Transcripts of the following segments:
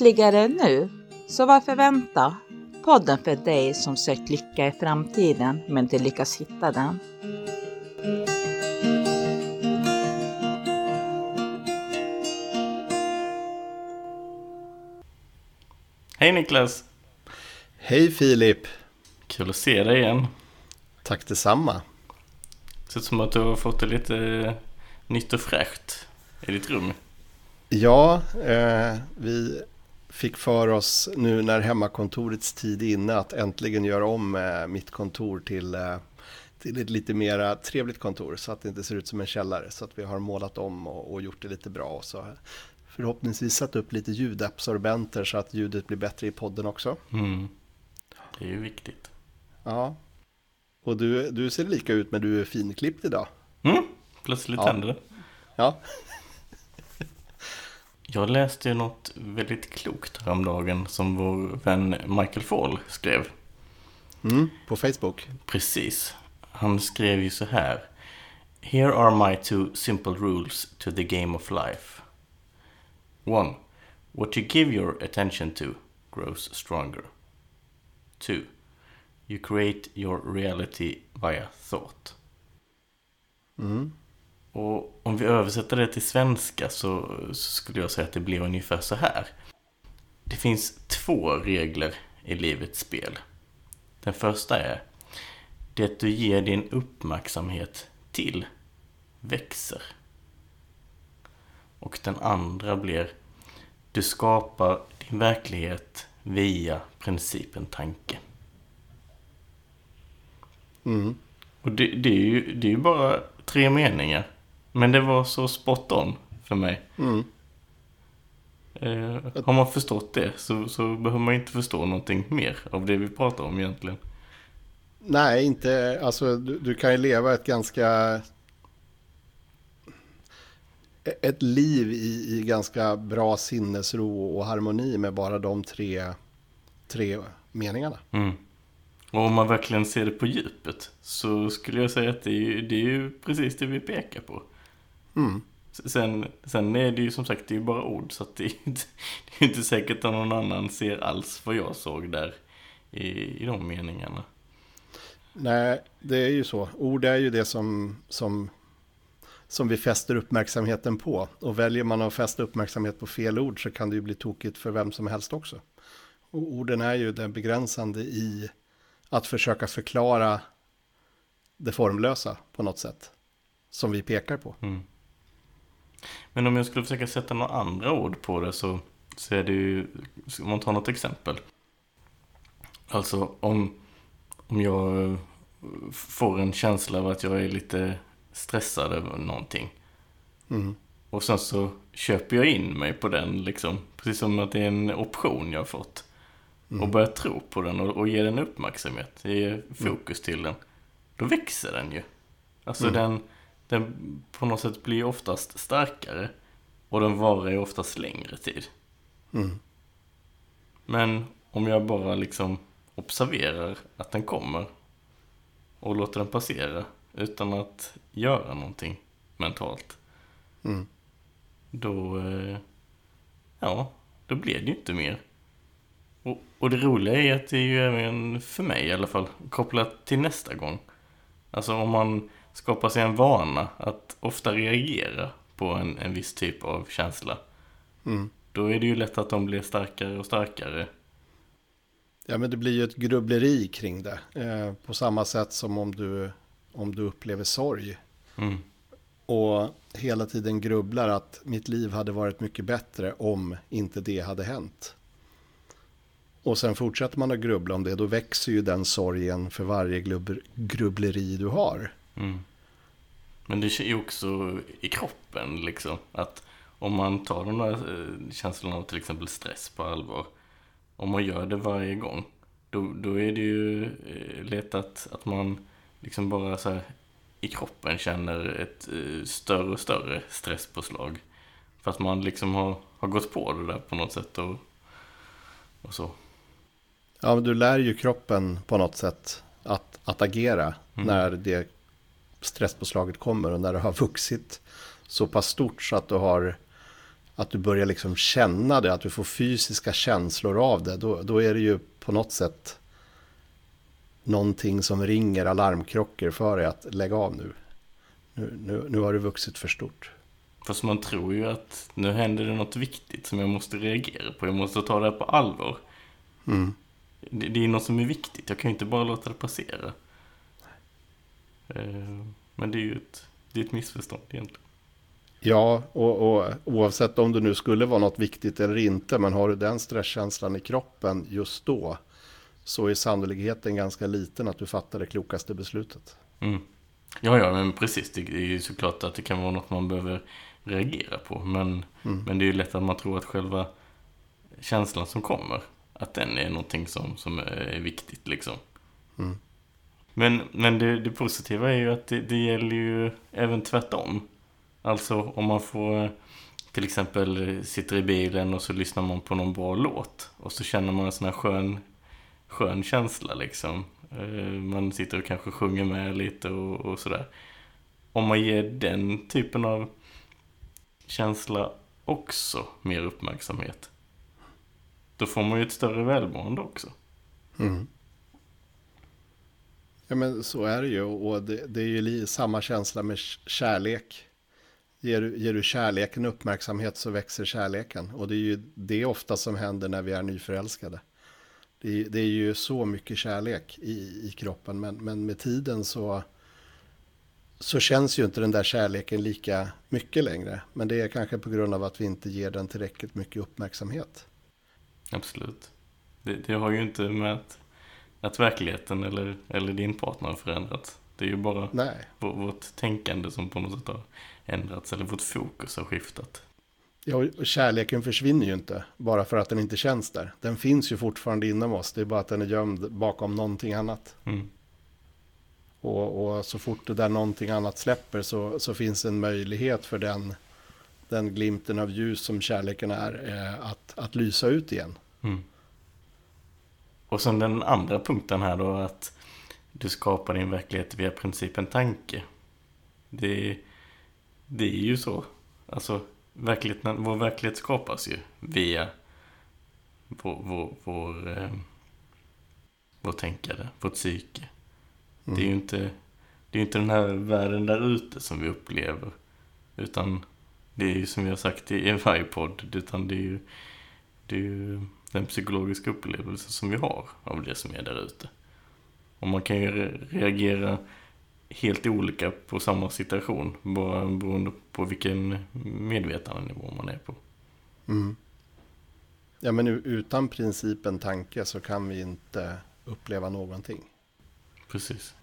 Lyckligare nu? Så varför vänta? Podden för dig som sökt lycka i framtiden men inte lyckas hitta den. Hej Niklas! Hej Filip! Kul att se dig igen. Tack detsamma. Det ser ut som att du har fått det lite eh, nytt och fräscht i ditt rum. Ja, eh, vi fick för oss nu när hemmakontorets tid är inne att äntligen göra om eh, mitt kontor till, eh, till ett lite mer trevligt kontor så att det inte ser ut som en källare. Så att vi har målat om och, och gjort det lite bra. Och så förhoppningsvis satt upp lite ljudabsorbenter så att ljudet blir bättre i podden också. Mm. Det är ju viktigt. Ja. Och du, du ser lika ut men du är finklippt idag. Mm. Plötsligt Ja. hände det. Ja, Jag läste ju något väldigt klokt häromdagen som vår vän Michael Fall skrev. mm, på Facebook. Precis. Han skrev ju så här. Here are my two simple rules to the game of life. 1. What you give your attention to grows stronger. 2. You create your reality via thought. Mm. Och om vi översätter det till svenska så, så skulle jag säga att det blir ungefär så här. Det finns två regler i livets spel. Den första är det du ger din uppmärksamhet till växer. Och den andra blir du skapar din verklighet via principen tanke. Mm. Och det, det, är ju, det är ju bara tre meningar. Men det var så spot on för mig. Mm. Eh, har man förstått det så, så behöver man inte förstå någonting mer av det vi pratar om egentligen. Nej, inte, alltså du, du kan ju leva ett ganska... Ett liv i, i ganska bra sinnesro och harmoni med bara de tre, tre meningarna. Mm. Och om man verkligen ser det på djupet så skulle jag säga att det är, ju- det är ju precis det vi pekar på. Mm. Sen, sen är det ju som sagt det är ju bara ord så att det är ju inte, det är inte säkert att någon annan ser alls vad jag såg där i, i de meningarna. Nej, det är ju så. Ord är ju det som, som, som vi fäster uppmärksamheten på. Och väljer man att fästa uppmärksamhet på fel ord så kan det ju bli tokigt för vem som helst också. Och orden är ju det begränsande i att försöka förklara det formlösa på något sätt. Som vi pekar på. Mm. Men om jag skulle försöka sätta några andra ord på det så, så är det ju, om man tar något exempel. Alltså om, om jag eh, får en känsla av att jag är lite stressad över någonting. Mm. Och sen så köper jag in mig på den liksom. Precis som att det är en option jag har fått. Och börjar tro på den och, och ger den uppmärksamhet. Ger fokus till den. Då växer den ju. Alltså den, den på något sätt blir oftast starkare. Och den varar ju oftast längre tid. Mm. Men om jag bara liksom observerar att den kommer. Och låter den passera. Utan att göra någonting mentalt. Mm. Då, eh, ja, då blir det ju inte mer. Och, och det roliga är att det är ju även för mig i alla fall kopplat till nästa gång. Alltså om man skapar sig en vana att ofta reagera på en, en viss typ av känsla. Mm. Då är det ju lätt att de blir starkare och starkare. Ja, men det blir ju ett grubbleri kring det. Eh, på samma sätt som om du, om du upplever sorg. Mm. Och hela tiden grubblar att mitt liv hade varit mycket bättre om inte det hade hänt. Och sen fortsätter man att grubbla om det, då växer ju den sorgen för varje grubb- grubbleri du har. Mm. Men det är ju också i kroppen liksom. Att om man tar de där eh, känslorna av till exempel stress på allvar. Om man gör det varje gång. Då, då är det ju eh, lätt att, att man liksom bara så här i kroppen känner ett eh, större och större stresspåslag. För att man liksom har, har gått på det där på något sätt och, och så. Ja, men du lär ju kroppen på något sätt att, att agera när det stresspåslaget kommer och när det har vuxit så pass stort så att du har att du börjar liksom känna det, att du får fysiska känslor av det, då, då är det ju på något sätt någonting som ringer alarmkrockor för dig att lägga av nu. Nu, nu, nu har du vuxit för stort. Fast man tror ju att nu händer det något viktigt som jag måste reagera på. Jag måste ta det här på allvar. Mm. Det, det är något som är viktigt. Jag kan ju inte bara låta det passera. Eh, Men det är ju ett, det är ett missförstånd egentligen. Ja, och, och oavsett om det nu skulle vara något viktigt eller inte, men har du den stresskänslan i kroppen just då, så är sannolikheten ganska liten att du fattar det klokaste beslutet. Mm. Ja, ja, men precis. Det är ju såklart att det kan vara något man behöver reagera på. Men, Mm. men det är ju lätt att man tror att själva känslan som kommer, att den är någonting som, som är viktigt liksom. Mm. Men, men det, det positiva är ju att det, det gäller ju även tvärtom. Alltså om man får till exempel sitter i bilen och så lyssnar man på någon bra låt och så känner man en sån här skön, skön känsla liksom. Eh, man sitter och kanske sjunger med lite och, och sådär. Om man ger den typen av känsla också mer uppmärksamhet. Då får man ju ett större välmående också. Mm. Ja men så är det ju och det, det är ju samma känsla med kärlek. Ger du, ger du kärleken uppmärksamhet så växer kärleken. Och det är ju det ofta som händer när vi är nyförälskade. Det är, det är ju så mycket kärlek i, i kroppen men, men med tiden så, så känns ju inte den där kärleken lika mycket längre. Men det är kanske på grund av att vi inte ger den tillräckligt mycket uppmärksamhet. Absolut. Det, det har ju inte med att, att verkligheten eller, eller din partner har förändrats. Det är ju bara Nej. vår, vårt tänkande som på något sätt har ändrats eller vårt fokus har skiftat. Ja, och kärleken försvinner ju inte bara för att den inte känns där. Den finns ju fortfarande inom oss, det är bara att den är gömd bakom någonting annat. Mm. Och, och så fort det där någonting annat släpper så, så finns en möjlighet för den, den glimten av ljus som kärleken är eh, att, att lysa ut igen. Mm. Och sen den andra punkten här då att du skapar din verklighet via principen tanke. Det, det är ju så. Alltså, verkligheten, vår verklighet skapas ju via vår, vår, vår, eh, vår tänkande, vårt psyke. Det är ju inte, det är inte den här världen där ute som vi upplever. Utan det är ju som vi har sagt i varje podd, utan det är ju, det är ju den psykologiska upplevelse som vi har av det som är där ute. Och man kan ju re- reagera helt olika på samma situation, bara beroende på vilken medvetandenivå man är på. Mm. Ja, men utan principen tanke så kan vi inte uppleva någonting. Precis.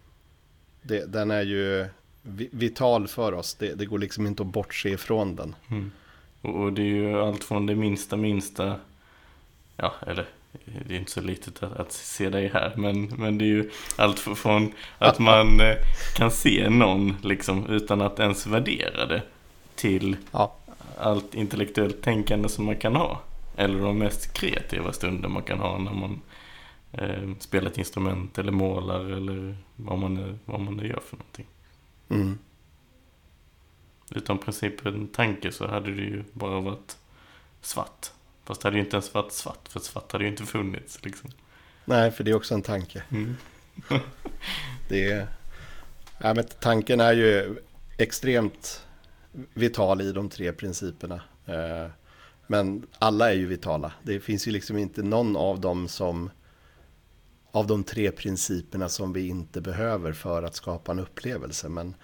Det, den är ju vi- vital för oss, det, det går liksom inte att bortse ifrån den. Mm. Och, och det är ju allt från det minsta minsta, ja eller det är inte så litet att, att se dig här, men, men det är ju allt från att man eh, kan se någon liksom utan att ens värdera det till Ja, allt intellektuellt tänkande som man kan ha. Eller de mest kreativa stunder man kan ha när man eh, spelar ett instrument eller målar eller vad man, nu- vad man nu gör för någonting. mm. Utan principen tanke så hade det ju bara varit svart. Fast det hade ju inte ens varit svart, för svart hade ju inte funnits liksom. nej, för det är också en tanke. Mm. Det är, ja, men tanken är ju extremt vital i de tre principerna. Eh, Men alla är ju vitala. Det finns ju liksom inte någon av dem som av de tre principerna som vi inte behöver för att skapa en upplevelse. Men,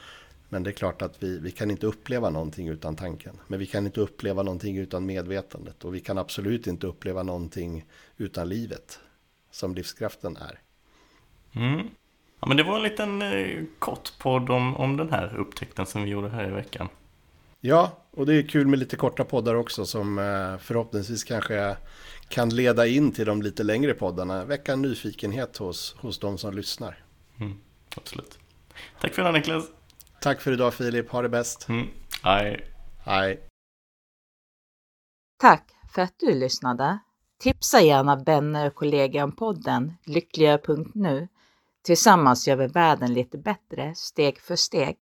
men det är klart att vi, vi kan inte uppleva någonting utan tanken. Men vi kan inte uppleva någonting utan medvetandet. Och vi kan absolut inte uppleva någonting utan livet. Som livskraften är. Mm. Ja men det var en liten eh, kort podd om, om den här upptäckten som vi gjorde här i veckan. Ja, och det är kul med lite korta poddar också som eh, förhoppningsvis kanske kan leda in till de lite längre poddarna. Väcka en nyfikenhet hos, hos de som lyssnar. Mm. Absolut. Tack för det Niklas. Tack för idag Filip, ha det bäst. Mm. Hej. Hej. Tack för att du lyssnade. Tipsa gärna vänner och kollegor om podden lyckligare.nu. Tillsammans gör vi världen lite bättre steg för steg.